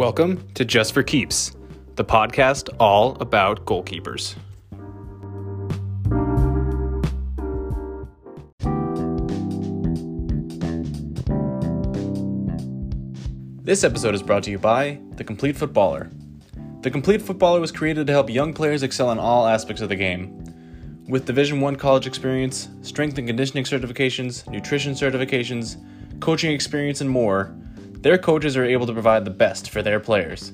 Welcome to Just for Keeps, the podcast all about goalkeepers. This episode is brought to you by The Complete Footballer. The Complete Footballer was created to help young players excel in all aspects of the game. With Division 1 college experience, strength and conditioning certifications, nutrition certifications, coaching experience, and more, their coaches are able to provide the best for their players.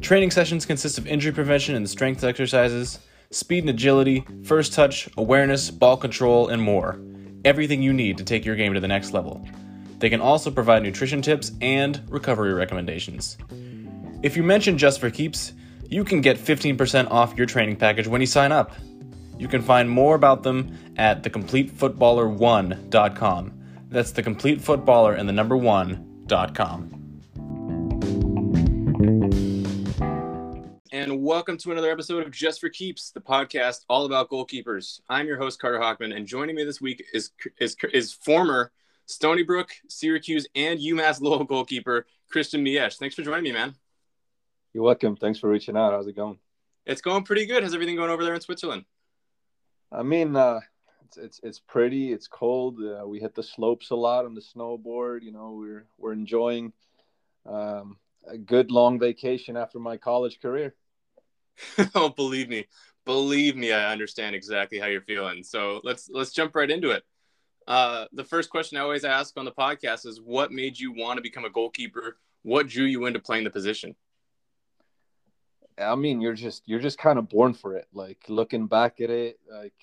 Training sessions consist of injury prevention and strength exercises, speed and agility, first touch, awareness, ball control, and more. Everything you need to take your game to the next level. They can also provide nutrition tips and recovery recommendations. If you mention Just for Keeps, you can get 15% off your training package when you sign up. You can find more about them at thecompletefootballer1.com. That's the complete footballer and the number one.com. And welcome to another episode of Just for Keeps, the podcast all about goalkeepers. I'm your host Carter Hockman, and joining me this week is is is former Stony Brook, Syracuse, and UMass Lowell goalkeeper Christian Miesch. Thanks for joining me, man. You're welcome. Thanks for reaching out. How's it going? It's going pretty good. How's everything going over there in Switzerland? I mean, uh, it's, it's it's pretty. It's cold. Uh, we hit the slopes a lot on the snowboard. You know, we're we're enjoying um, a good long vacation after my college career. oh, believe me, believe me, I understand exactly how you're feeling. So let's let's jump right into it. Uh, the first question I always ask on the podcast is what made you want to become a goalkeeper? What drew you into playing the position? I mean, you're just you're just kind of born for it. Like looking back at it, like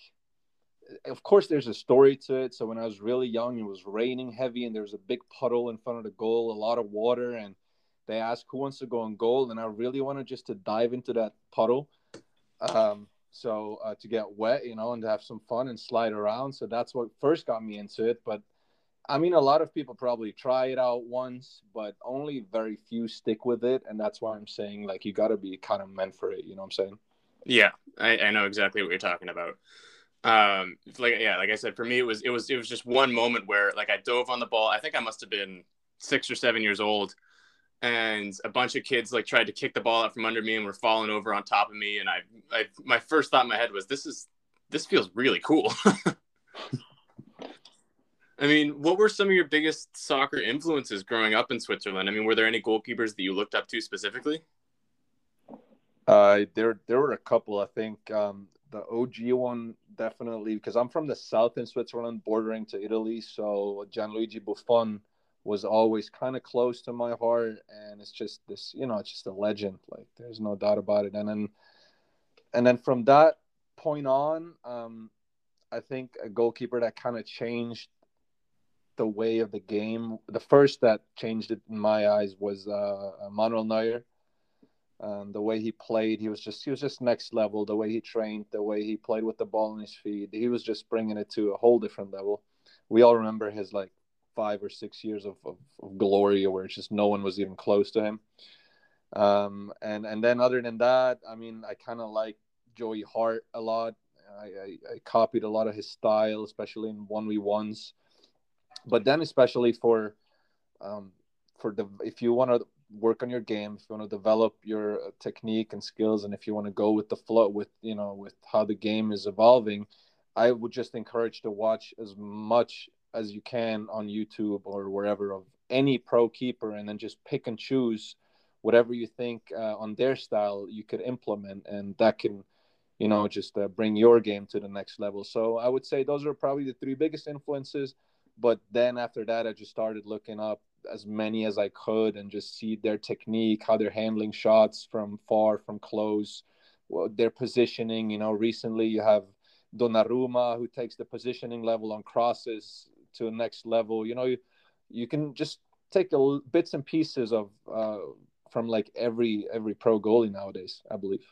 of course there's a story to it. So when I was really young, it was raining heavy and there was a big puddle in front of the goal, a lot of water, and they asked who wants to go on goal, and I really wanted just to dive into that puddle. Um, so uh, to get wet, you know, and to have some fun and slide around. So that's what first got me into it. But I mean, a lot of people probably try it out once, but only very few stick with it, and that's why I'm saying like you got to be kind of meant for it. You know what I'm saying? Yeah, I, I know exactly what you're talking about. Um, like yeah, like I said, for me it was it was it was just one moment where like I dove on the ball. I think I must have been six or seven years old and a bunch of kids like tried to kick the ball out from under me and were falling over on top of me and I, I my first thought in my head was this is this feels really cool I mean, what were some of your biggest soccer influences growing up in Switzerland? I mean, were there any goalkeepers that you looked up to specifically? Uh, there there were a couple. I think um, the OG one definitely because I'm from the south in Switzerland, bordering to Italy. So Gianluigi Buffon was always kind of close to my heart and it's just this you know it's just a legend like there's no doubt about it and then and then from that point on um i think a goalkeeper that kind of changed the way of the game the first that changed it in my eyes was uh manuel neuer um, the way he played he was just he was just next level the way he trained the way he played with the ball in his feet he was just bringing it to a whole different level we all remember his like five or six years of, of, of glory where it's just no one was even close to him. Um, and and then other than that, I mean, I kind of like Joey Hart a lot. I, I, I, copied a lot of his style, especially in one v ones. But then, especially for um, for the if you want to work on your game, if you want to develop your technique and skills, and if you want to go with the flow, with you know, with how the game is evolving, I would just encourage to watch as much as you can on YouTube or wherever of any pro keeper, and then just pick and choose whatever you think uh, on their style you could implement, and that can, you know, just uh, bring your game to the next level. So I would say those are probably the three biggest influences. But then after that, I just started looking up as many as I could and just see their technique, how they're handling shots from far, from close, their positioning. You know, recently you have Donnarumma who takes the positioning level on crosses to a next level. You know, you, you can just take the bits and pieces of uh, from like every every pro goalie nowadays. I believe.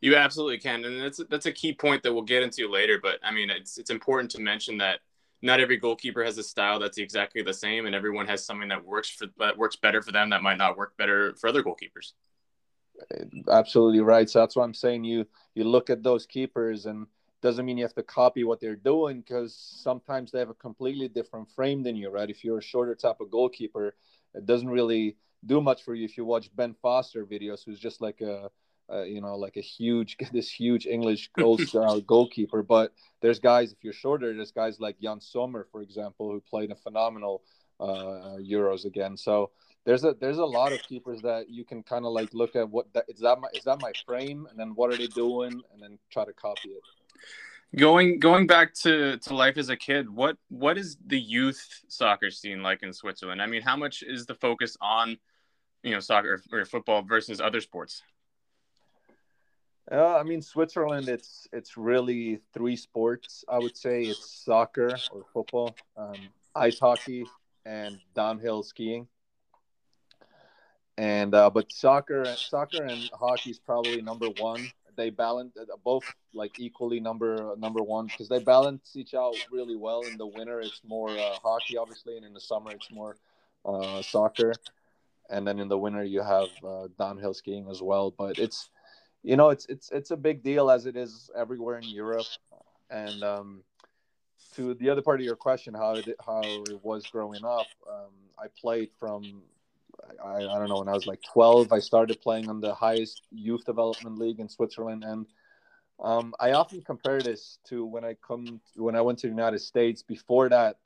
You absolutely can, and that's that's a key point that we'll get into later. But I mean, it's it's important to mention that not every goalkeeper has a style that's exactly the same, and everyone has something that works for that works better for them that might not work better for other goalkeepers. Uh, absolutely right. So that's why I'm saying you you look at those keepers and doesn't mean you have to copy what they're doing because sometimes they have a completely different frame than you, right? If you're a shorter type of goalkeeper, it doesn't really do much for you if you watch Ben Foster videos, who's just like a, a you know like a huge this huge English goal style goalkeeper. But there's guys if you're shorter, there's guys like Yann Sommer, for example, who played a phenomenal uh, Euros again. So there's a there's a lot of keepers that you can kind of like look at what that is that my is that my frame, and then what are they doing, and then try to copy it. Going going back to, to life as a kid, what what is the youth soccer scene like in Switzerland? I mean, how much is the focus on you know soccer or football versus other sports? Uh, I mean, Switzerland, it's it's really three sports. I would say it's soccer or football, um, ice hockey, and downhill skiing. And uh, but soccer, soccer and hockey is probably number one they balance uh, both like equally number number one because they balance each out really well. In the winter, it's more uh, hockey, obviously, and in the summer, it's more uh, soccer. And then in the winter, you have uh, downhill skiing as well. But it's you know it's it's it's a big deal as it is everywhere in Europe. And um, to the other part of your question, how it how it was growing up, um, I played from I, I don't know when I was like 12 I started playing on the highest youth development league in Switzerland. And um, I often compare this to when I come when I went to the United States before that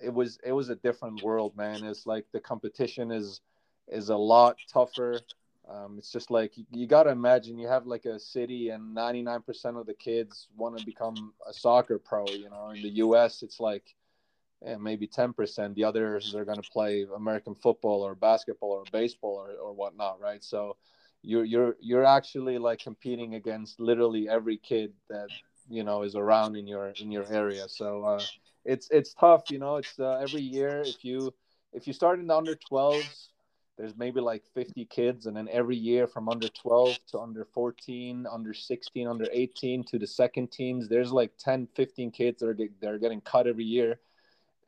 it was it was a different world man. It's like the competition is is a lot tougher um, it's just like you, you got to imagine you have like a city and 99% of the kids want to become a soccer pro you know in the US it's like and maybe 10%. The others are going to play American football or basketball or baseball or, or whatnot, right? So you're, you're, you're actually like competing against literally every kid that, you know, is around in your, in your area. So uh, it's, it's tough, you know, it's uh, every year if you, if you start in the under 12s, there's maybe like 50 kids and then every year from under 12 to under 14 under 16 under 18 to the second teams there's like 10 15 kids that are, get, that are getting cut every year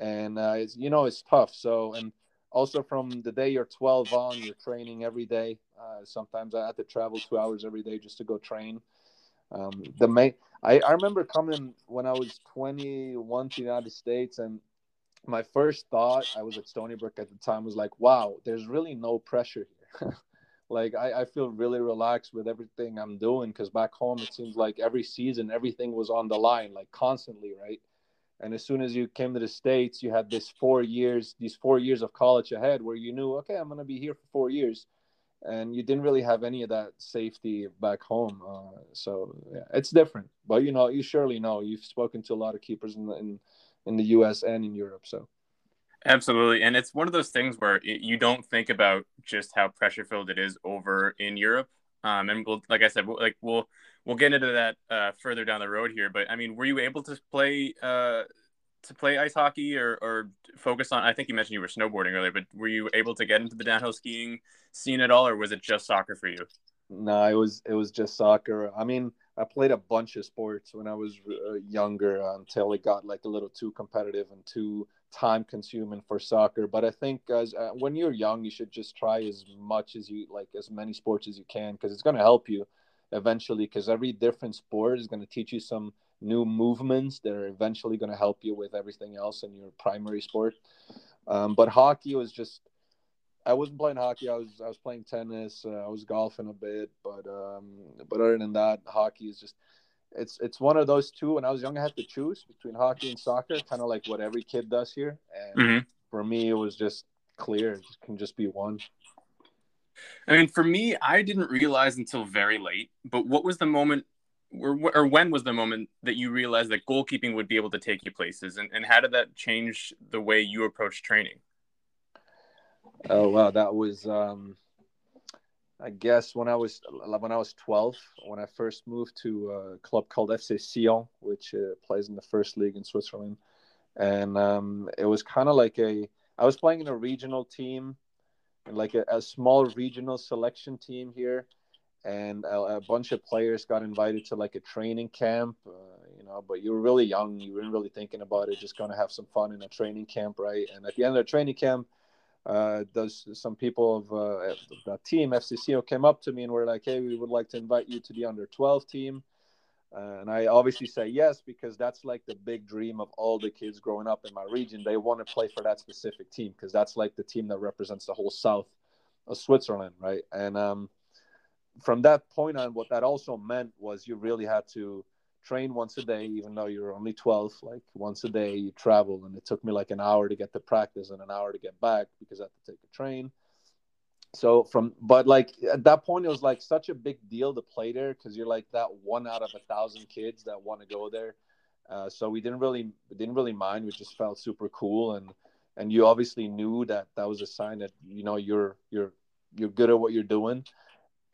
and uh, it's you know it's tough. So and also from the day you're 12 on, you're training every day. Uh, sometimes I had to travel two hours every day just to go train. Um, the main I, I remember coming when I was 21 to the United States and my first thought I was at Stony Brook at the time was like, wow, there's really no pressure here. like I, I feel really relaxed with everything I'm doing because back home it seems like every season everything was on the line, like constantly, right? and as soon as you came to the states you had this four years these four years of college ahead where you knew okay i'm going to be here for four years and you didn't really have any of that safety back home uh, so yeah, it's different but you know you surely know you've spoken to a lot of keepers in in, in the us and in europe so absolutely and it's one of those things where it, you don't think about just how pressure filled it is over in europe um, and we'll, like i said we'll, like we'll we'll get into that uh, further down the road here. But I mean, were you able to play uh, to play ice hockey or, or focus on? I think you mentioned you were snowboarding earlier, but were you able to get into the downhill skiing scene at all, or was it just soccer for you? No, it was it was just soccer. I mean, I played a bunch of sports when I was uh, younger until it got like a little too competitive and too time consuming for soccer. But I think as uh, when you're young, you should just try as much as you like as many sports as you can because it's going to help you eventually because every different sport is going to teach you some new movements that are eventually going to help you with everything else in your primary sport um, but hockey was just i wasn't playing hockey i was i was playing tennis uh, i was golfing a bit but um, but other than that hockey is just it's it's one of those two when i was young i had to choose between hockey and soccer kind of like what every kid does here and mm-hmm. for me it was just clear it can just be one I mean, for me, I didn't realize until very late. But what was the moment, or, or when was the moment that you realized that goalkeeping would be able to take you places, and, and how did that change the way you approach training? Oh wow, that was, um, I guess, when I was when I was twelve, when I first moved to a club called FC Sion, which uh, plays in the first league in Switzerland, and um, it was kind of like a. I was playing in a regional team like a, a small regional selection team here. And a, a, bunch of players got invited to like a training camp uh, you know but you were really young. You weren't really thinking about it. Just to have some fun in a training camp right? And at the end of the training camp uh, those some people of uh, the team FC Sion came up to me and were like hey we would like to invite you to the under 12 team uh, and I obviously say yes because that's like the big dream of all the kids growing up in my region. They want to play for that specific team because that's like the team that represents the whole South. of Switzerland, right? And um, from that point on, what that also meant was you really had to train once a day, even though you're only 12. Like once a day, you travel, and it took me like an hour to get to practice and an hour to get back because I had to take a train. So from, but like at that point, it was like such a big deal to play there because you're like that one out of a thousand kids that want to go there. Uh, so we didn't really didn't really mind. We just felt super cool, and and you obviously knew that that was a sign that you know you're you're you're good at what you're doing,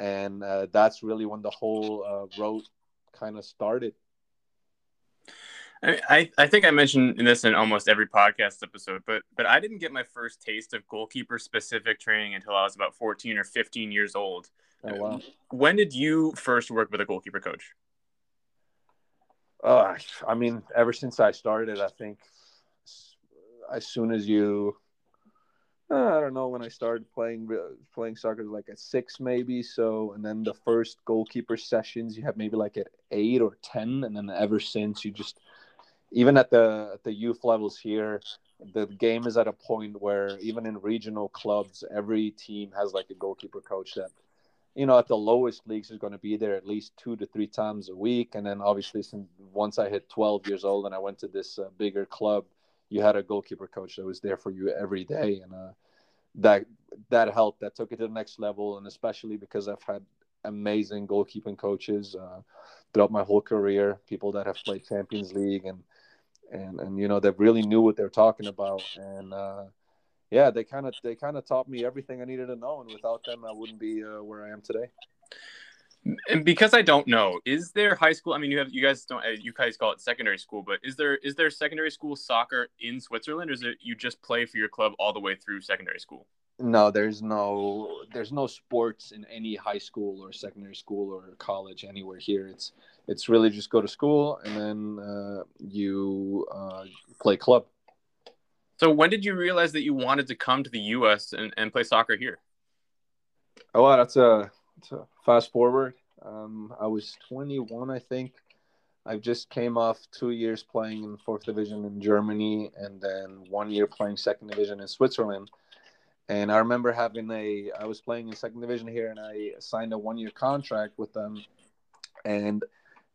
and uh, that's really when the whole uh, road kind of started. I, I think I mentioned this in almost every podcast episode, but but I didn't get my first taste of goalkeeper specific training until I was about 14 or 15 years old. Oh wow. When did you first work with a goalkeeper coach? Uh, I mean, ever since I started, I think as soon as you uh, I don't know when I started playing playing soccer like at six maybe so and then the first goalkeeper sessions you have maybe like at eight or ten and then ever since you just even at the at the youth levels here the game is at a point where even in regional clubs every team has like a goalkeeper coach that you know at the lowest leagues is going to be there at least two to three times a week and then obviously since once i hit 12 years old and i went to this uh, bigger club you had a goalkeeper coach that was there for you every day, and uh, that that helped. That took it to the next level, and especially because I've had amazing goalkeeping coaches uh, throughout my whole career, people that have played Champions League and and and you know that really knew what they're talking about, and uh, yeah, they kind of they kind of taught me everything I needed to know, and without them, I wouldn't be uh, where I am today. And because I don't know, is there high school? I mean, you have you guys don't you guys call it secondary school, but is there is there secondary school soccer in Switzerland, or is it you just play for your club all the way through secondary school? No, there's no there's no sports in any high school or secondary school or college anywhere here. It's it's really just go to school and then uh, you uh, play club. So when did you realize that you wanted to come to the U.S. and, and play soccer here? Oh, wow, that's a so fast forward, um, I was 21, I think. I just came off two years playing in fourth division in Germany, and then one year playing second division in Switzerland. And I remember having a, I was playing in second division here, and I signed a one year contract with them. And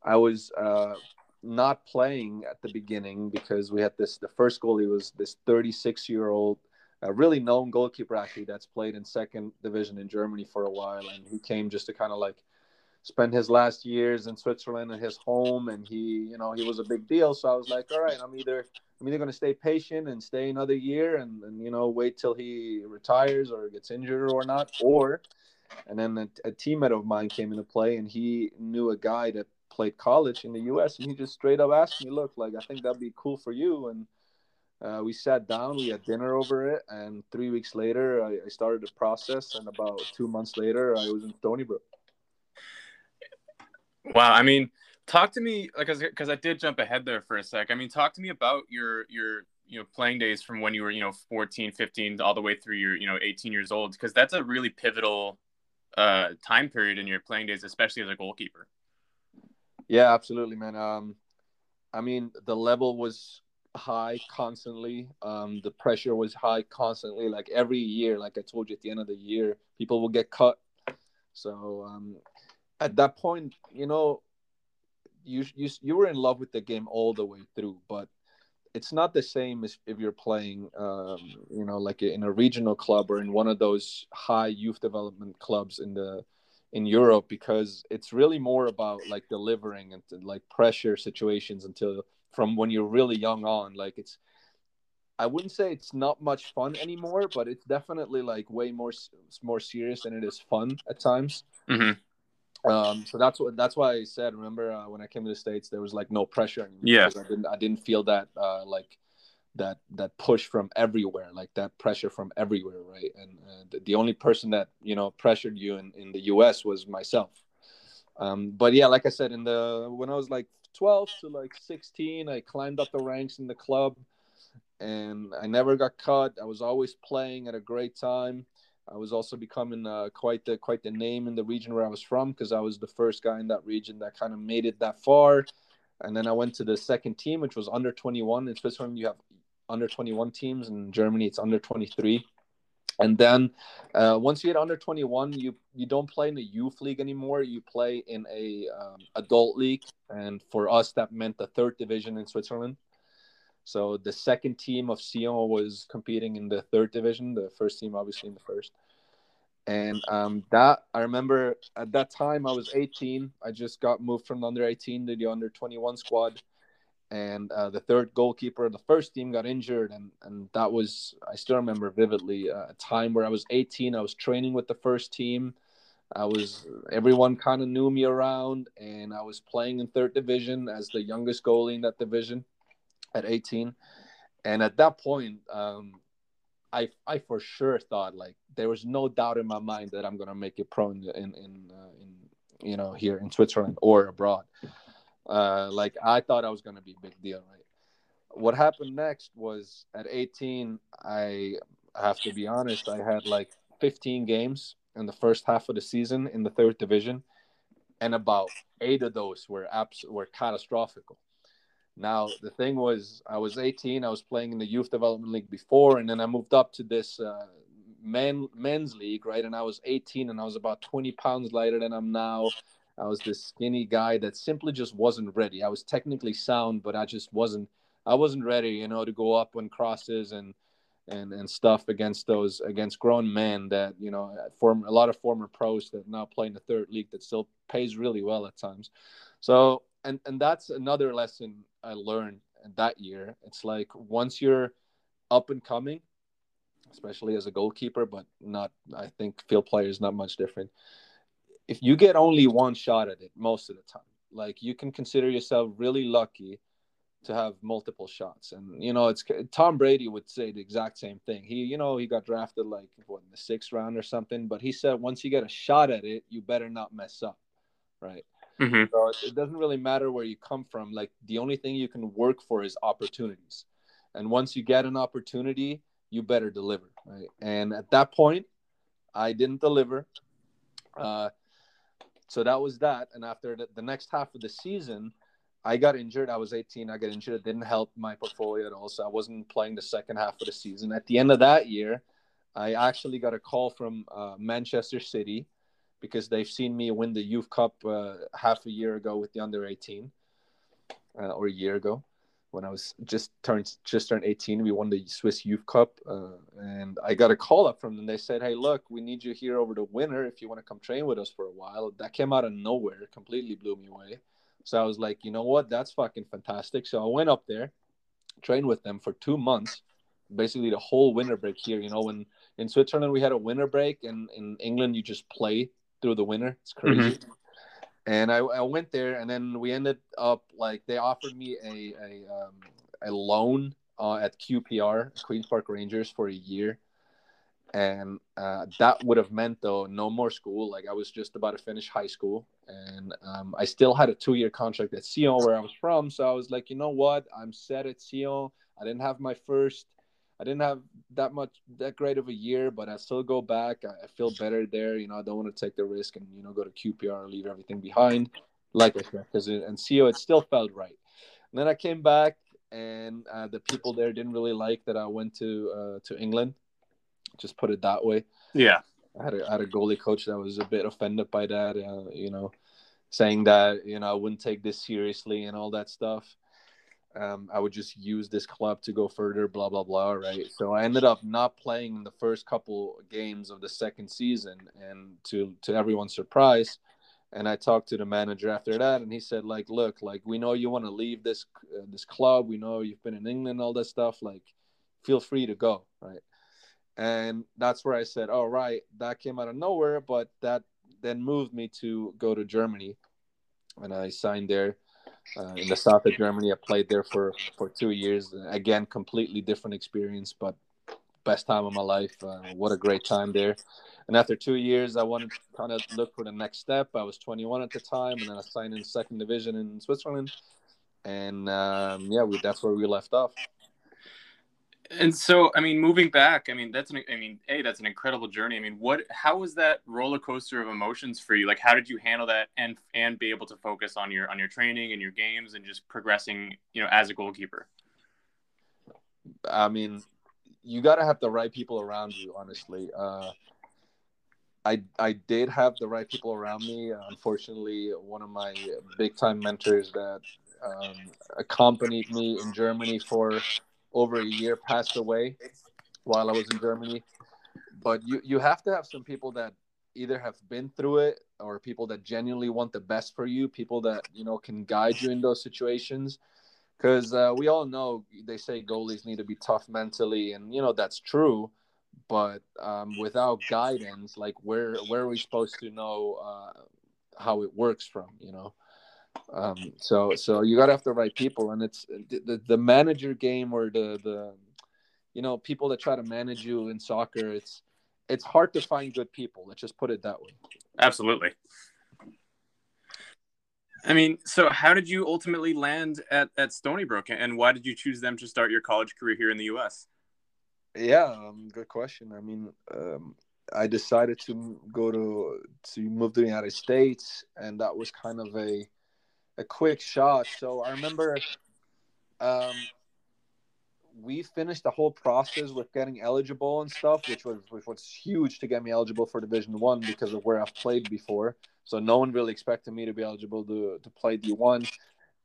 I was uh, not playing at the beginning because we had this. The first goalie was this 36 year old a really known goalkeeper actually that's played in second division in Germany for a while, and he came just to kind of like spend his last years in Switzerland and his home, and he, you know, he was a big deal. So I was like, all right, I'm either I'm either going to stay patient and stay another year, and, and you know wait till he retires or gets injured or not, or and then a, a teammate of mine came into play, and he knew a guy that played college in the U.S. and he just straight up asked me, look, like I think that'd be cool for you, and uh, we sat down, we had dinner over it, and three weeks later, I, I, started the process. And about two months later, I was in Stony Brook. Wow, I mean, talk to me, like, because I did jump ahead there for a sec. I mean, talk to me about your your you know playing days from when you were you know 14 15 all the way through your you know 18 years old because that's a really pivotal uh time period in your playing days especially as a goalkeeper yeah absolutely man um i mean the level was high constantly. Um, the pressure was high constantly. Like every year, like I told you at the end of the year, people will get cut. So um, at that point, you know, you you you were in love with the game all the way through, but it's not the same as if you're playing, um, you know, like in a regional club or in one of those high youth development clubs in the in Europe because it's really more about like delivering and like pressure situations until from when you're really young on. Like it's, I wouldn't say it's not much fun anymore, but it's definitely like way more more serious than it is fun at times. Mm-hmm. Um, so that's what that's why I said. Remember uh, when I came to the states, there was like no pressure. Yeah, I didn't I didn't feel that uh, like that that push from everywhere, like that pressure from everywhere, right? And uh, the, the, only person that you know pressured you in in the U.S. was myself. Um, but yeah, like I said, in the when I was like 12 to like 16, I climbed up the ranks in the club and I never got cut. I was always playing at a great time. I was also becoming uh, quite the quite the name in the region where I was from because I was the first guy in that region that kind of made it that far. And then I went to the second team, which was under 21. In Switzerland, you have under 21 teams. In Germany, it's under 23. And then uh, once you get under 21 you you don't play in the youth league anymore. You play in a um, adult league. And for us that meant the third division in switzerland. So the second team of sion was competing in the third division the first team obviously in the first. And um, that i remember at that time i was 18 i just got moved from the under 18 to the under 21 squad and uh, the third goalkeeper of the first team got injured and and that was i still remember vividly uh, a time where i was 18 i was training with the first team. I was everyone kind of knew me around and i was playing in third division as the youngest goalie in that division at 18 and at that point um, i i for sure thought like there was no doubt in my mind that i'm to make it pro in in in, uh, in you know here in switzerland or abroad uh, like I thought I was going to be a big deal, right? What happened next was at 18, I have to be honest, I had like 15 games in the first half of the season in the third division, and about eight of those were abs- were catastrophic. Now the thing was, I was 18. I was playing in the youth development league before, and then I moved up to this uh, men men's league, right? And I was 18, and I was about 20 pounds lighter than I'm now. I was this skinny guy that simply just wasn't ready. I was technically sound, but I just wasn't. I wasn't ready, you know, to go up on crosses and and and stuff against those against grown men that you know form a lot of former pros that now play in the third league that still pays really well at times. So and and that's another lesson I learned that year. It's like once you're up and coming, especially as a goalkeeper, but not I think field player is not much different if you get only one shot at it most of the time, like you can consider yourself really lucky to have multiple shots. And you know, it's Tom Brady would say the exact same thing. He, you know, he got drafted like what in the sixth round or something, but he said once you get a shot at it, you better not mess up, right? Mm-hmm. So it doesn't really matter where you come from. Like the only thing you can work for is opportunities, and once you get an opportunity, you better deliver, right? And at that point, I didn't deliver. Uh, so that was that. And after the, the next half of the season, I got injured. I was 18. I got injured. It didn't help my portfolio at all. So I wasn't playing the second half of the season. At the end of that year, I actually got a call from uh, Manchester City because they've seen me win the Youth Cup uh, half a year ago with the under 18 uh, or a year ago when I was just turned just turned 18. We won the Swiss Youth Cup, uh, and I got a call up from them. They said, "Hey, look, we need you here over the winter if you want to come train with us for a while." That came out of nowhere, completely blew me away. So I was like, you know what? That's fucking fantastic. So I went up there, trained with them for two months, basically the whole winter break here. You know, when in Switzerland we had a winter break, and in England you just play through the winter. It's crazy. Mm-hmm and I, I went there and then we ended up like they offered me a a, um, a loan uh, at QPR Queens Park Rangers for a year. And uh, that would have meant though no more school. Like I was just about to finish high school. And um, I still had a two year contract at Sion where I was from. So I was like you know what? I'm set at Sion I didn't have my first I didn't have that much that great of a year, but I still go back. I, I feel better there. You know, I don't want to take the risk and you know go to QPR and leave everything behind, like because and Sion it still felt right. And then I came back, and uh, the people there didn't really like that I went to uh, to England. Just put it that way. Yeah, I had a, I had a goalie coach that was a bit offended by that. Uh, you know, saying that you know I wouldn't take this seriously and all that stuff um, I would just use this club to go further, blah blah blah, right? So I ended up not playing the first couple games of the second season, and to to everyone's surprise, and I talked to the manager after that, and he said like, look, like we know you want to leave this uh, this club, we know you've been in England, all that stuff, like feel free to go, right? And that's where I said, all right, that came out of nowhere, but that then moved me to go to Germany, and I signed there uh, in the south of Germany. I played there for for two years. Again, completely different experience, but best time of my life. Uh, what a great time there. And after two years, I wanted to kind of look for the next step. I was 21 at the time, and then I signed in second division in Switzerland. And um, yeah, we, that's where we left off and so i mean moving back i mean that's an i mean hey that's an incredible journey i mean what how was that roller coaster of emotions for you like how did you handle that and and be able to focus on your on your training and your games and just progressing you know as a goalkeeper i mean you got to have the right people around you. Honestly, uh, I I did have the right people around me. Unfortunately, one of my big time mentors that um, accompanied me in Germany for over a year passed away while I was in Germany. But you you have to have some people that either have been through it or people that genuinely want the best for you, people that you know can guide you in those situations. Because uh, we all know they say goalies need to be tough mentally, and you know that's true but um, without guidance, like where where are we supposed to know uh, how it works from? You know, um, so so you got to have the right people, and it's the, the manager game or the the you know people that try to manage you in soccer. It's it's hard to find good people. Let's just put it that way. Absolutely. I mean, so how did you ultimately land at, at Stony Brook and why did you choose them to start your college career here in the US? Yeah, um, good question. I mean, um, I decided to go to to move to the United States, and that was kind of a a quick shot. So I remember um, we finished the whole process with getting eligible and stuff, which was which was huge to get me eligible for Division One because of where I've played before. So no one really expected me to be eligible to to play D one.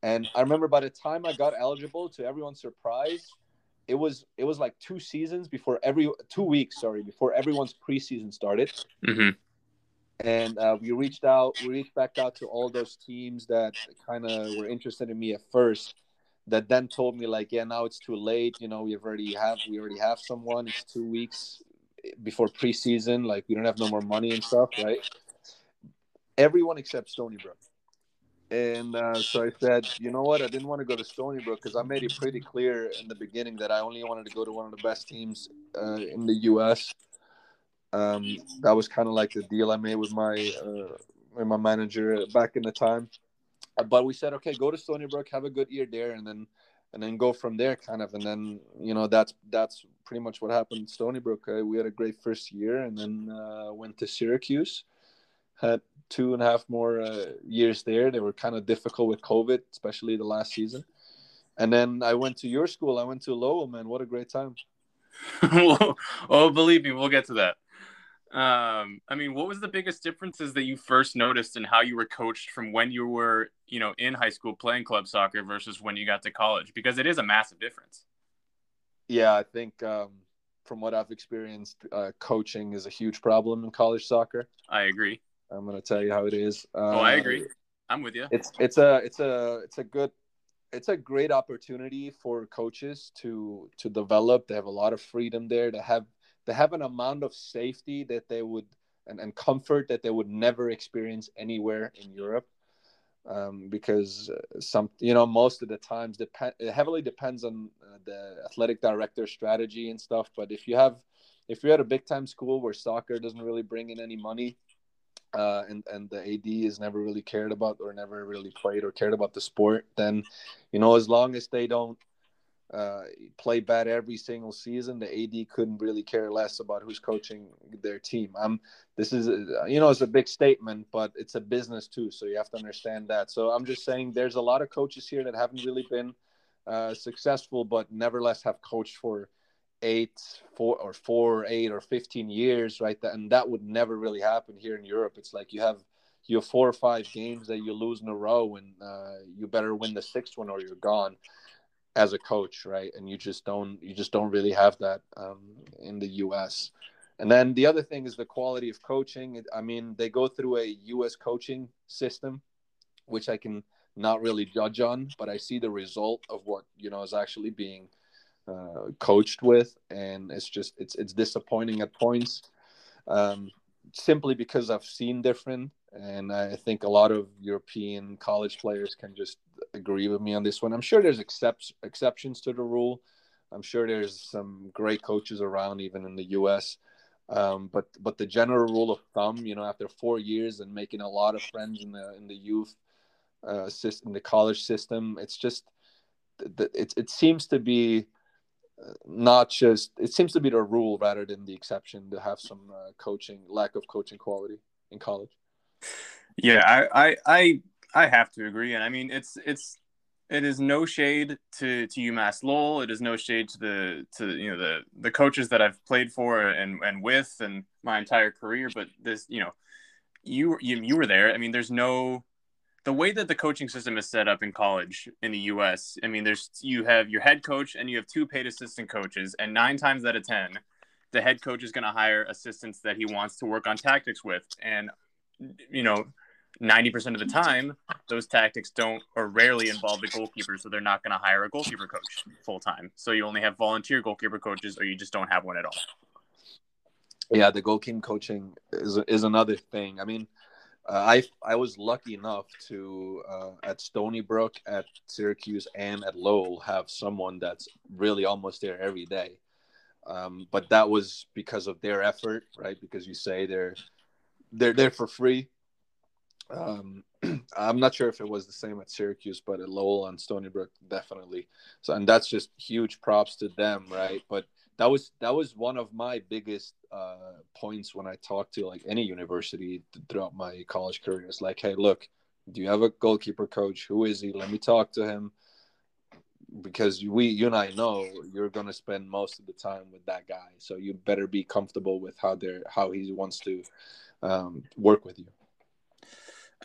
And I remember by the time I got eligible, to everyone's surprise, it was it was like two seasons before every two weeks sorry before everyone's preseason started mm-hmm. And uh, we reached out we reached back out to all those teams that kind of were interested in me at first that then told me like yeah now it's too late. You know we've already have we already have someone. It's two weeks before preseason. Like we don't have no more money and stuff right? Everyone except stony brook. And uh, so I said, you know what? I didn't want to go to Stony Brook because I made it pretty clear in the beginning that I only wanted to go to one of the best teams uh, in the U.S. Um, that was kind of like the deal I made with my uh, with my manager back in the time. But we said, okay, go to Stony Brook, have a good year there, and then and then go from there, kind of. And then you know that's that's pretty much what happened Stony Brook. Uh, we had a great first year, and then uh, went to Syracuse had two and a half more uh, years there. They were kind of difficult with COVID, especially the last season. And then I went to your school. I went to Lowell, man. What a great time. oh, believe me, we'll get to that. Um, I mean, what was the biggest differences that you first noticed in how you were coached from when you were, you know, in high school playing club soccer versus when you got to college? Because it is a massive difference. Yeah, I think um, from what I've experienced, uh, coaching is a huge problem in college soccer. I agree. I'm gonna tell you how it is. oh, I agree. Uh, I'm with you. It's it's a it's a it's a good it's a great opportunity for coaches to to develop. They have a lot of freedom there. to have they have an amount of safety that they would and, and comfort that they would never experience anywhere in Europe. Um, because uh, some you know most of the times depend it heavily depends on uh, the athletic director strategy and stuff. But if you have if you're at a big time school where soccer doesn't really bring in any money, uh, and and the AD is never really cared about or never really played or cared about the sport, then you know as long as they don't uh, play bad every single season, the AD couldn't really care less about who's coaching their team. I'm this is you know it's a big statement, but it's a business too, so you have to understand that. So I'm just saying there's a lot of coaches here that haven't really been uh, successful, but nevertheless have coached for eight, four or four, eight or fifteen years, right? And that would never really happen here in Europe. It's like you have you have four or five games that you lose in a row, and uh, you better win the sixth one or you're gone as a coach, right? And you just don't you just don't really have that um, in the U.S. And then the other thing is the quality of coaching. I mean, they go through a U.S. coaching system, which I can not really judge on, but I see the result of what you know is actually being uh, coached with, and it's just it's it's disappointing at points, um, simply because I've seen different, and I think a lot of European college players can just agree with me on this one. I'm sure there's except, exceptions to the rule. I'm sure there's some great coaches around, even in the U.S. Um, but but the general rule of thumb, you know, after four years and making a lot of friends in the in the youth uh, system, the college system, it's just it it seems to be not just it seems to be the rule rather than the exception to have some uh, coaching lack of coaching quality in college yeah I, I i i have to agree and i mean it's it's it is no shade to to UMass Lowell. It is no shade to the to you know the the coaches that I've played for and and with and my entire career. But this you know you you you were there. I mean, there's no the way that the coaching system is set up in college in the U.S. I mean, there's you have your head coach and you have two paid assistant coaches, and nine times out of ten, the head coach is going to hire assistants that he wants to work on tactics with, and you know 90% of the time, those tactics don't or rarely involve the goalkeeper, so they're not going to hire a goalkeeper coach full time. So you only have volunteer goalkeeper coaches, or you just don't have one at all. Yeah, the goalkeeping coaching is is another thing. I mean, uh, I I was lucky enough to uh, at Stony Brook, at Syracuse, and at Lowell have someone that's really almost there every day. Um, but that was because of their effort, right? Because you say they're they're there for free um, I'm not sure if it was the same at Syracuse, but at Lowell and Stony Brook, definitely. So, and that's just huge props to them, right? But that was that was one of my biggest uh, points when I talked to like any university throughout my college career. It's like, hey, look, do you have a goalkeeper coach? Who is he? Let me talk to him because we you and I know you're gonna spend most of the time with that guy. So you better be comfortable with how they're how he wants to um, work with you.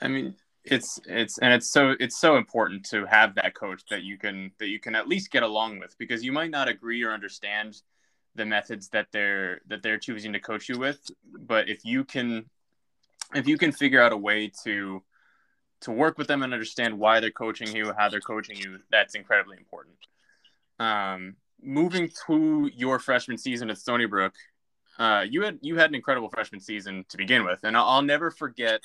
I mean, it's it's and it's so it's so important to have that coach that you can that you can at least get along with because you might not agree or understand the methods that they're that they're choosing to coach you with, but if you can if you can figure out a way to to work with them and understand why they're coaching you, how they're coaching you, that's incredibly important. Um, moving to your freshman season at Stony Brook, uh, you had you had an incredible freshman season to begin with, and I'll, I'll never forget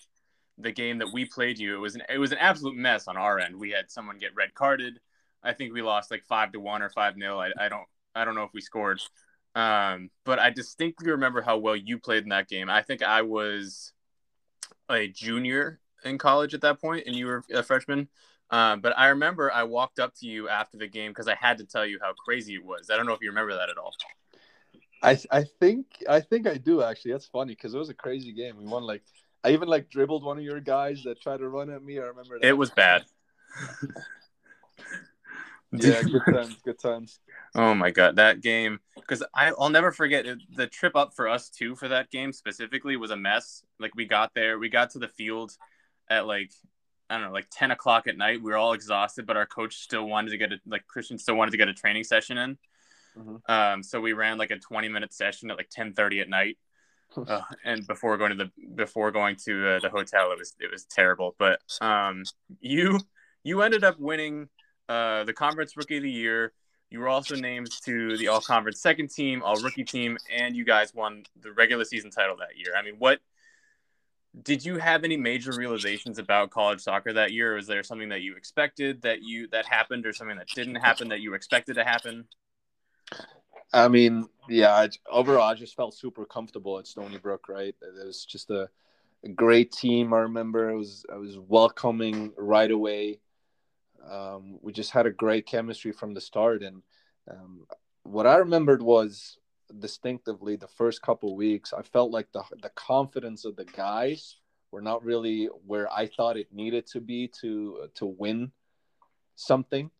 the game that we played you, it was an it was an absolute mess on our end. We had someone get red carded. I think we lost like five to one or five nil. I, I don't I don't know if we scored. Um, but I distinctly remember how well you played in that game. I think I was a junior in college at that point, and you were a freshman. Um, but I remember I walked up to you after the game because I had to tell you how crazy it was. I don't know if you remember that at all. I I think I think I do actually. That's funny because it was a crazy game. We won like I even like dribbled one of your guys that tried to run at me. I remember that. It was bad. yeah, good times, good times. Oh my god, that game because I'll never forget it, the trip up for us too for that game specifically was a mess. Like we got there, we got to the field at like I don't know, like ten o'clock at night. We were all exhausted, but our coach still wanted to get a like Christian still wanted to get a training session in. Mm-hmm. Um, so we ran like a twenty minute session at like ten thirty at night uh, and before going to the before going to uh, the hotel, it was it was terrible. But um, you you ended up winning uh, the conference rookie of the year. You were also named to the all conference second team, all rookie team, and you guys won the regular season title that year. I mean, what did you have any major realizations about college soccer that year? Or was there something that you expected that you that happened, or something that didn't happen that you expected to happen? I mean, yeah, I, overall, I just felt super comfortable at Stony Brook. Right, it was just a, a great team. I remember it was I was welcoming right away. Um, we just had a great chemistry from the start, and um, what I remembered was distinctively the first couple weeks. I felt like the the confidence of the guys were not really where I thought it needed to be to to win something.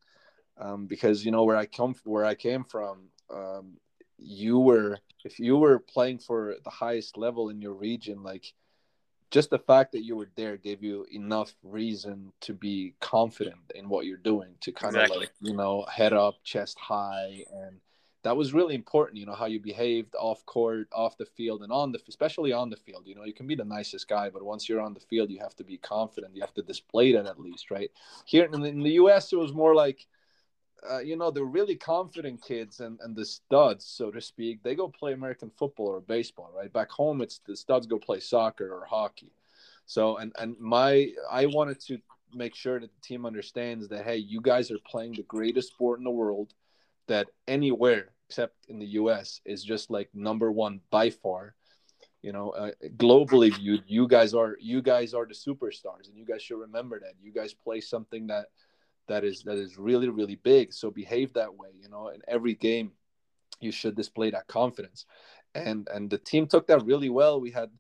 Um, because you know where I come where I came from, um, you were if you were playing for the highest level in your region like just the fact that you were there gave you enough reason to be confident in what you're doing to kind exactly. of like you know head up chest high and that was really important you know how you behaved off court off the field and on the especially on the field you know you can be the nicest guy but once you're on the field you have to be confident you have to display that at least right here in the, in the us it was more like uh, you know, the really confident kids and, and the studs, so to speak, they go play American football or baseball, right? Back home, it's the studs go play soccer or hockey. So, and, and my, I wanted to make sure that the team understands that, hey, you guys are playing the greatest sport in the world, that anywhere except in the US is just like number one by far. You know, uh, globally viewed, you guys are you guys are the superstars, and you guys should remember that. You guys play something that that is that is really really big so behave that way you know in every game you should display that confidence and and the team took that really well we had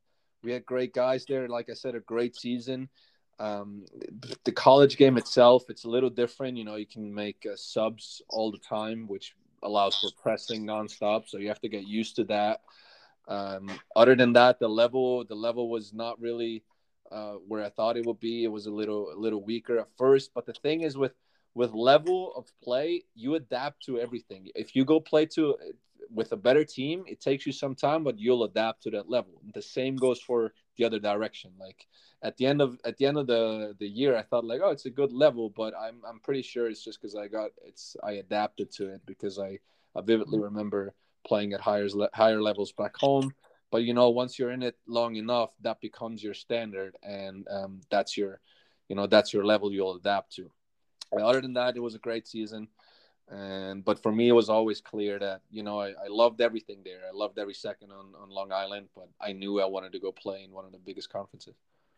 we had great guys there like i said a great season Um, the college game itself, it's a little different. You know, you can make uh, subs all the time, which allows for pressing nonstop. So you have to get used to that. Um, other than that, the level the level was not really uh, where I thought it would be. It was a little a little weaker at first. But the thing is with with level of play, you adapt to everything. If you go play to with a better team, it takes you some time, but you'll adapt to that level. The same goes for the other direction. Like at the end of at the end of the the year, I thought like, oh, it's a good level, but I'm I'm pretty sure it's just because I got it's I adapted to it because I I vividly remember playing at higher higher levels back home. But you know, once you're in it long enough, that becomes your standard, and um, that's your, you know, that's your level you'll adapt to. Other than that, it was a great season. And but for me it was always clear that you know I, I, loved everything there. I loved every second on, on long island but i knew i wanted to go play in one of the biggest conferences.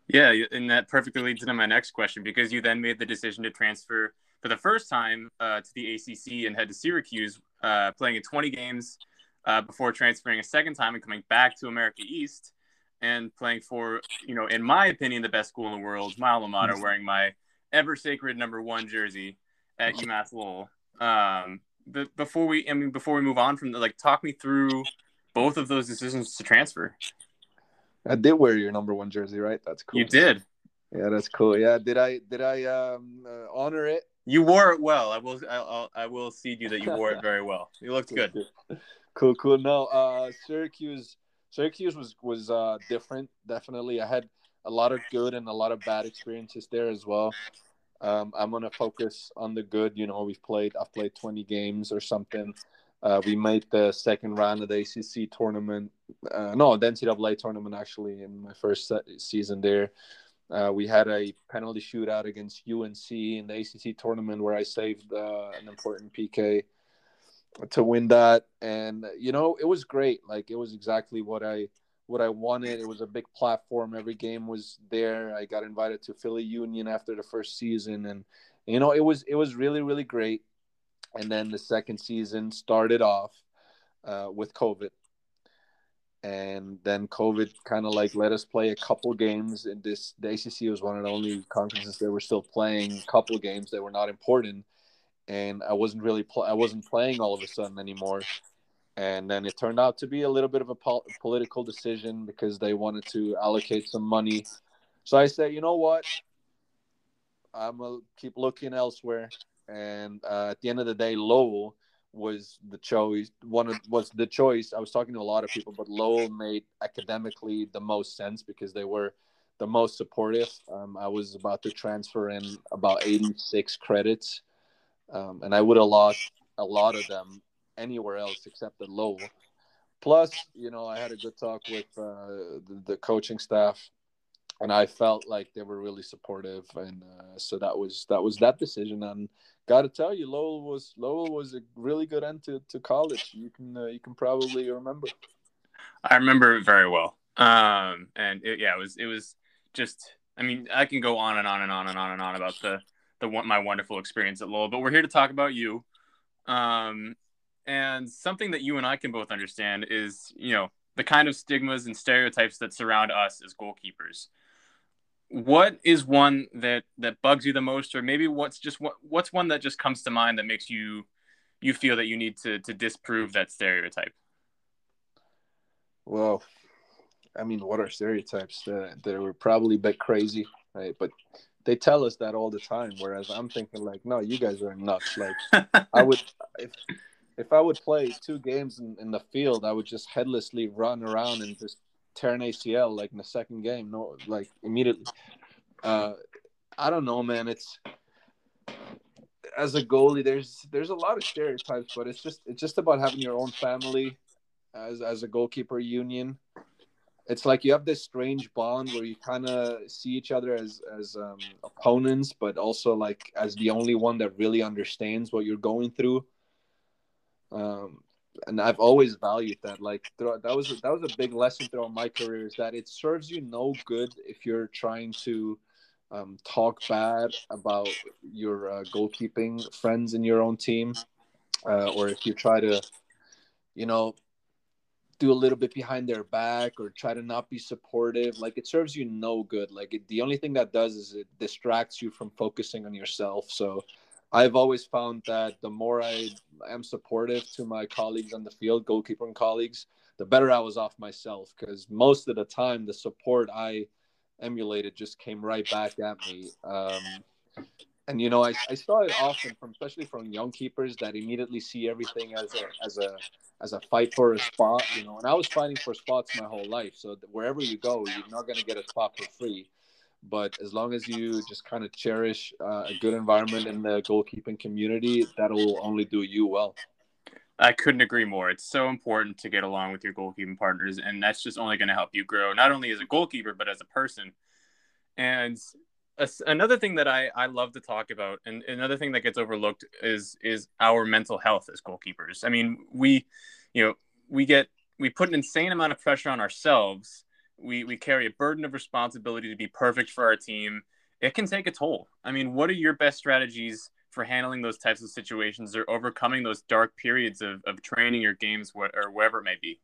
Yeah and that perfectly leads into my next question because you then made the decision to transfer for the first time uh, to the acc and head to syracuse uh, playing in 20 games uh, before transferring a second time and coming back to america east and playing for you know in my opinion the best school in the world my alma mater wearing my ever sacred number one jersey at umass lowell um, the, before we, I mean, before we move on from the, like, talk me through both of those decisions to transfer. I did wear your number one jersey, right? That's cool. You did. Yeah, that's cool. Yeah, did I did I um uh, honor it? You wore it well. I will I'll, I will cede you that you wore it very well. You looked good. Cool, cool. No, uh, Syracuse Syracuse was was uh different. Definitely, I had a lot of good and a lot of bad experiences there as well. Um, I'm gonna focus on the good. You know, we've played. I've played 20 games or something. Uh, we made the second round of the ACC tournament. Uh, no, the NCAA tournament actually in my first season there. Uh, we had a penalty shootout against UNC in the ACC tournament where I saved uh, an important PK to win that, and you know it was great. Like it was exactly what I what I wanted. It was a big platform. Every game was there. I got invited to Philly Union after the first season, and you know it was it was really really great. And then the second season started off uh, with COVID, and then COVID kind of like let us play a couple games. In this, the ACC was one of the only conferences that were still playing a couple games that were not important, and I wasn't really pl- I wasn't playing all of a sudden anymore and then it turned out to be a little bit of a pol- political decision because they wanted to allocate some money. So I said, you know what, I'm gonna keep looking elsewhere. And uh, at the end of the day, Lowell was the choice. One of, was the choice. I was talking to a lot of people, but Lowell made academically the most sense because they were the most supportive. Um, I was about to transfer in about 86 credits, um, and I would have lost a lot of them anywhere else except at Lowell. Plus, you know, I had a good talk with uh, the, the, coaching staff, and I felt like they were really supportive, and uh, so that was that was that decision. And got to tell you, Lowell was Lowell was a really good end to, to college. You can uh, you can probably remember. I remember it very well, um, and it, yeah, it was it was just. I mean, I can go on and on and on and on and on about the the my wonderful experience at Lowell, but we're here to talk about you. Um, and something that you and I can both understand is, you know, the kind of stigmas and stereotypes that surround us as goalkeepers. What is one that that bugs you the most, or maybe what's just what what's one that just comes to mind that makes you you feel that you need to to disprove that stereotype? Well, I mean, what are stereotypes? Uh, they were probably a bit crazy, right? But they tell us that all the time. Whereas I'm thinking like, no, you guys are nuts. Like, I would if if I would play two games in, in the field, I would just headlessly run around and just tear an ACL like in the second game. No, like immediately. Uh, I don't know, man. It's as a goalie, there's there's a lot of stereotypes, but it's just it's just about having your own family as as a goalkeeper union. It's like you have this strange bond where you kind of see each other as as um, opponents, but also like as the only one that really understands what you're going through um, and I've always valued that. Like that was that was a big lesson throughout my career is that it serves you no good if you're trying to um, talk bad about your uh, goalkeeping friends in your own team, uh, or if you try to, you know, do a little bit behind their back or try to not be supportive like it serves you no good. Like it, the only thing that does is it distracts you from focusing on yourself. So i've always found that the more i am supportive to my colleagues on the field goalkeeper and colleagues the better i was off myself because most of the time the support i emulated just came right back at me. Um, and you know I, I saw it often from especially from young keepers that immediately see everything as a as a as a fight for a spot, you know. And I was fighting for spots my whole life, so wherever you go, you're not going to get a spot for free. But as long as you just kind of cherish uh, a good environment in the goalkeeping community, that'll only do you well. I couldn't agree more. It's so important to get along with your goalkeeping partners, and that's just only going to help you grow, not only as a goalkeeper, but as a person. And another thing that I, I love to talk about and another thing that gets overlooked is is our mental health as goalkeepers. I mean, we you know, we get we put an insane amount of pressure on ourselves. We we carry a burden of responsibility to be perfect for our team. It can take a toll. I mean, what are your best strategies for handling those types of situations or overcoming those dark periods of, of training or games what, or wherever it may be?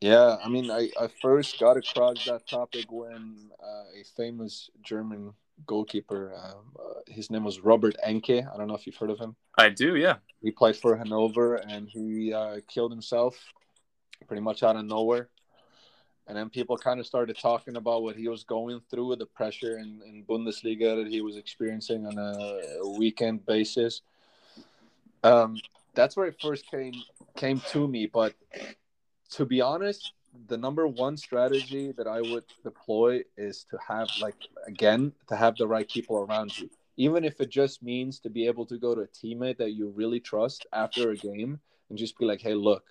Yeah, I mean, I, I first got across that topic when uh, a famous German goalkeeper, um, uh, his name was Robert Enke. I don't know if you've heard of him. I do, yeah. He played for Hanover and he uh, killed himself pretty much out of nowhere. And then people kind of started talking about what he was going through, the pressure in, in Bundesliga that he was experiencing on a weekend basis. Um, that's where it first came came to me. But to be honest, the number one strategy that I would deploy is to have like again to have the right people around you. Even if it just means to be able to go to a teammate that you really trust after a game and just be like, "Hey, look,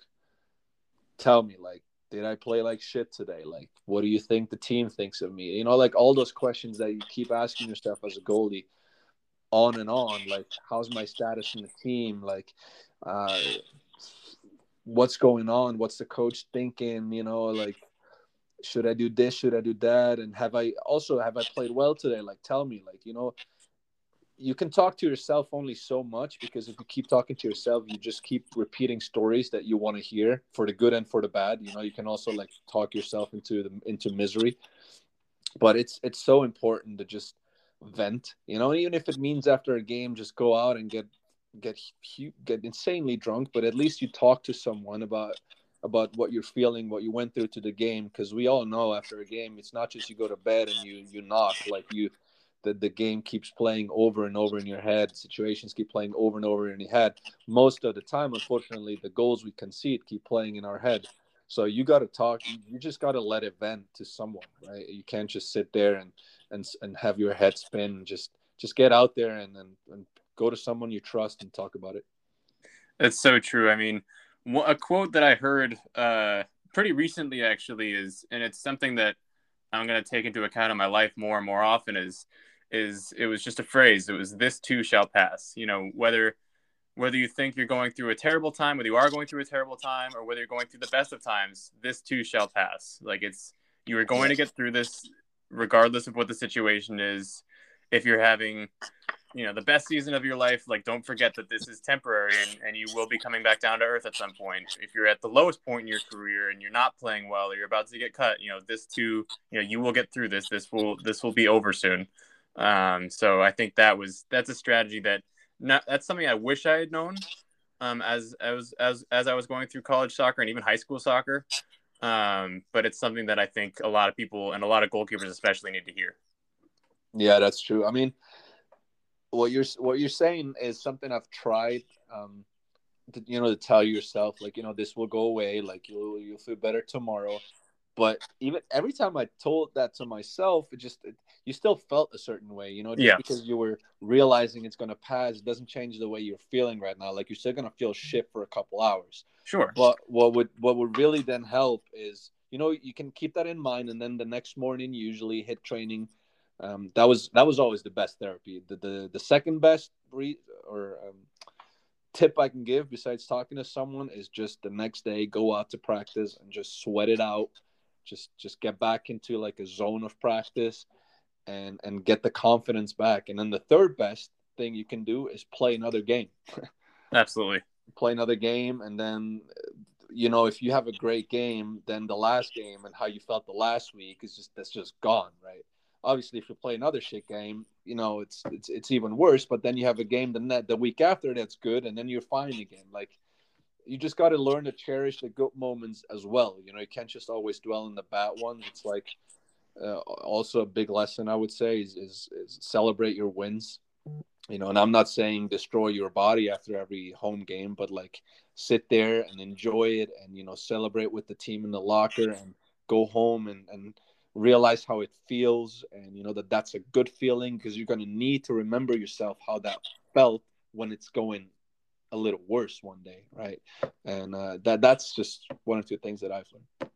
tell me like did I play like shit today? Like what do you think the team thinks of me?" You know, like all those questions that you keep asking yourself as a goalie on and on like how's my status in the team like uh what's going on? What's the coach thinking? You know like should i do this? Should i do that? And have i also have i played well today? Like tell me like you know you can talk to yourself only so much because if you keep talking to yourself you just keep repeating stories that you want to hear for the good and for the bad. You know you can also like talk yourself into the into misery. But it's it's so important to just vent you know even if it means after a game just go out and get get get insanely drunk, but at least you talk to someone about about what you're feeling, what you went through to the game, because we all know after a game, it's not just you go to bed and you you knock like you. The, the game keeps playing over and over in your head. Situations keep playing over and over in your head. Most of the time, unfortunately, the goals we concede keep playing in our head. So you got to talk. You just got to let it vent to someone, right? You can't just sit there and and and have your head spin. Just just get out there and and, and go to someone you trust and talk about it. That's so true. I mean, a quote that I heard uh, pretty recently actually is, and it's something that I'm going to take into account in my life more and more often is, is it was just a phrase. It was this too shall pass. You know, whether whether you think you're going through a terrible time, whether you are going through a terrible time, or whether you're going through the best of times, this too shall pass. Like it's you are going to get through this regardless of what the situation is. If you're having you know the best season of your life like don't forget that this is temporary and, and you will be coming back down to earth at some point. If you're at the lowest point in your career and you're not playing well or you're about to get cut you know this too you know you will get through this. This will this will be over soon. Um, so i think that was that's a strategy that not that's something i wish i had known um, as as as as i was going through college soccer and even high school soccer. Um, but it's something that i think a lot of people and a lot of goalkeepers especially need to hear yeah that's true i mean what you're what you're saying is something I've tried. Um, to, you know, to tell yourself like, you know, this will go away. Like you'll you'll feel better tomorrow. But even every time I told that to myself, it just it, you still felt a certain way. You know, just yeah. because you were realizing it's gonna pass, it doesn't change the way you're feeling right now. Like you're still gonna feel shit for a couple hours. Sure. But what would what would really then help is you know you can keep that in mind, and then the next morning usually hit training um, that was that was always the best therapy. The the, the second best re- or um, tip I can give besides talking to someone is just the next day go out to practice and just sweat it out. Just just get back into like a zone of practice and and get the confidence back. And then the third best thing you can do is play another game. Absolutely. Play another game and then you know if you have a great game, then the last game and how you felt the last week is just that's just gone, right? Obviously, if you play another shit game, you know it's it's it's even worse. But then you have a game the net the week after that's good, and then you're fine again. Like you just got to learn to cherish the good moments as well. You know, you can't just always dwell in the bad ones. It's like uh, also a big lesson I would say is, is is celebrate your wins. You know, and I'm not saying destroy your body after every home game, but like sit there and enjoy it, and you know, celebrate with the team in the locker, and go home and and realize how it feels, and you know that that's a good feeling because you're gonna need to remember yourself how that felt when it's going a little worse one day, right? And uh, that that's just one or two things that I've learned.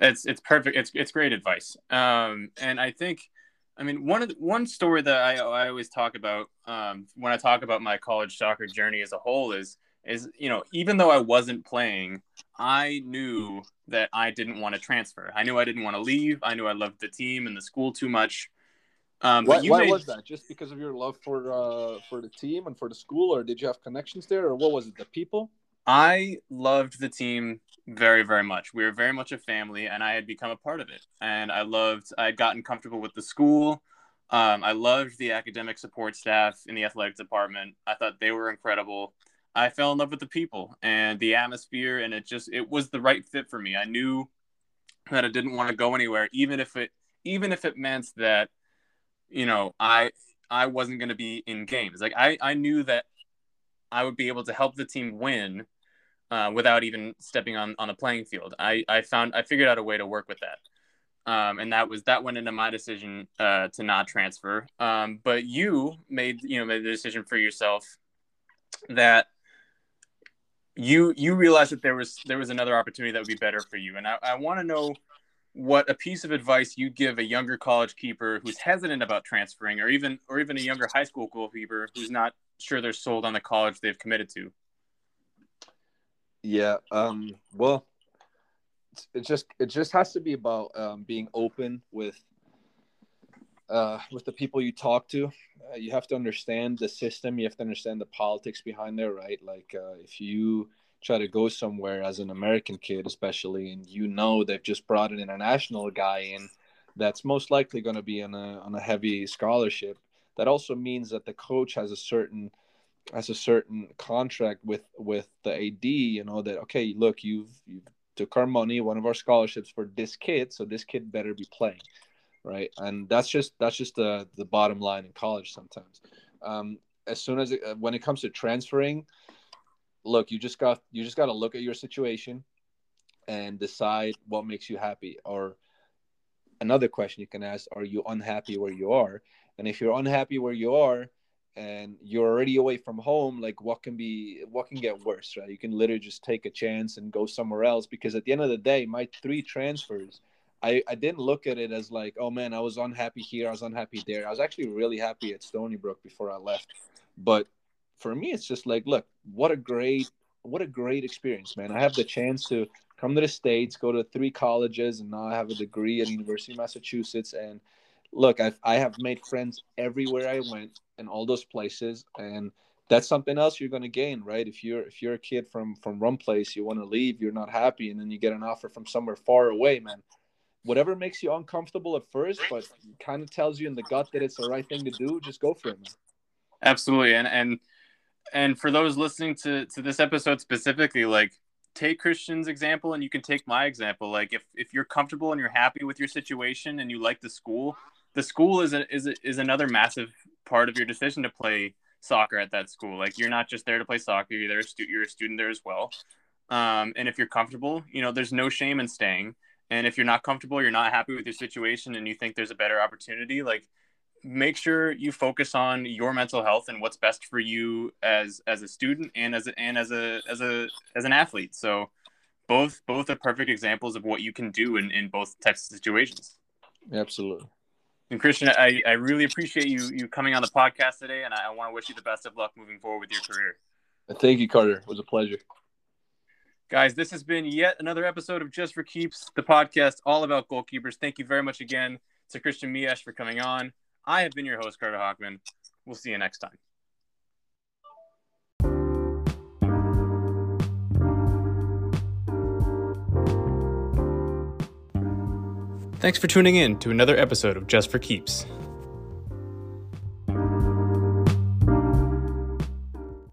It's it's perfect. It's it's great advice. Um, and I think, I mean, one of the, one story that I I always talk about um, when I talk about my college soccer journey as a whole is is you know even though I wasn't playing, I knew that I didn't want to transfer. I knew I didn't want to leave. I knew I loved the team and the school too much. Um, why, why made... was that? Just because of your love for uh, for the team and for the school, or did you have connections there, or what was it? The people? I loved the team very, very much. We were very much a family, and I had become a part of it. And I loved. I had gotten comfortable with the school. Um, I loved the academic support staff in the athletic department. I thought they were incredible. I fell in love with the people and the atmosphere, and it just it was the right fit for me. I knew that I didn't want to go anywhere, even if it even if it meant that you know, I I wasn't going to be in games. Like I I knew that I would be able to help the team win uh, without even stepping on on the playing field. I I found I figured out a way to work with that. Um, and that was that went into my decision uh, to not transfer. Um, but you made you know made the decision for yourself that you you realized that there was there was another opportunity that would be better for you. And I, I want to know what a piece of advice you'd give a younger college keeper who's hesitant about transferring or even or even a younger high school goalkeeper who's not sure they're sold on the college they've committed to yeah um well it just it just has to be about um, being open with uh, with the people you talk to uh, you have to understand the system you have to understand the politics behind there right like uh, if you try to go somewhere as an American kid, especially, and you know they've just brought an international guy in that's most likely going to be on a on a heavy scholarship. That also means that the coach has a certain has a certain contract with with the AD. You know that okay, look, you've you took our money, one of our scholarships for this kid, so this kid better be playing, right? And that's just that's just the the bottom line in college sometimes. Um, as soon as it, when it comes to transferring, look, you just got you just got to look at your situation and decide what makes you happy. Or another question you can ask: Are you unhappy where you are? And if you're unhappy where you are, and you're already away from home, like what can be what can get worse, right? You can literally just take a chance and go somewhere else. Because at the end of the day, my three transfers. I, I didn't look at it as like, oh man, I was unhappy here, I was unhappy there. I was actually really happy at Stony Brook before I left. But for me, it's just like, look, what a great, what a great experience, man. I have the chance to come to the states, go to three colleges, and now I have a degree at University of Massachusetts. And look, I've I have made friends everywhere I went in all those places, and that's something else you're going to gain, right? If you're if you're a kid from from one place, you want to leave, you're not happy, and then you get an offer from somewhere far away, man. Whatever makes you uncomfortable at first, but kind of tells you in the gut that it's the right thing to do, just go for it. Absolutely, and and and for those listening to to this episode specifically like take christian's example and you can take my example. Like if if you're comfortable and you're happy with your situation and you like the school the school is a, is a, is another massive part of your decision to play soccer at that school. Like you're not just there to play soccer you're there you're a student there as well. Um, and if you're comfortable you know there's no shame in staying and if you're not comfortable you're not happy with your situation and you think there's a better opportunity like make sure you focus on your mental health and what's best for you as as a student and as a, and as a as a as an athlete. So both both are perfect examples of what you can do in, in both types of situations. Absolutely. And Christian, I, I really appreciate you you coming on the podcast today, and I, I want to wish you the best of luck moving forward with your career. Thank you, Carter. It was a pleasure. Guys, this has been yet another episode of Just for Keeps, the podcast all about goalkeepers. Thank you very much again to Christian Miesh for coming on. I have been your host, Carter Hockman. We'll see you next time. Thanks for tuning in to another episode of Just for Keeps.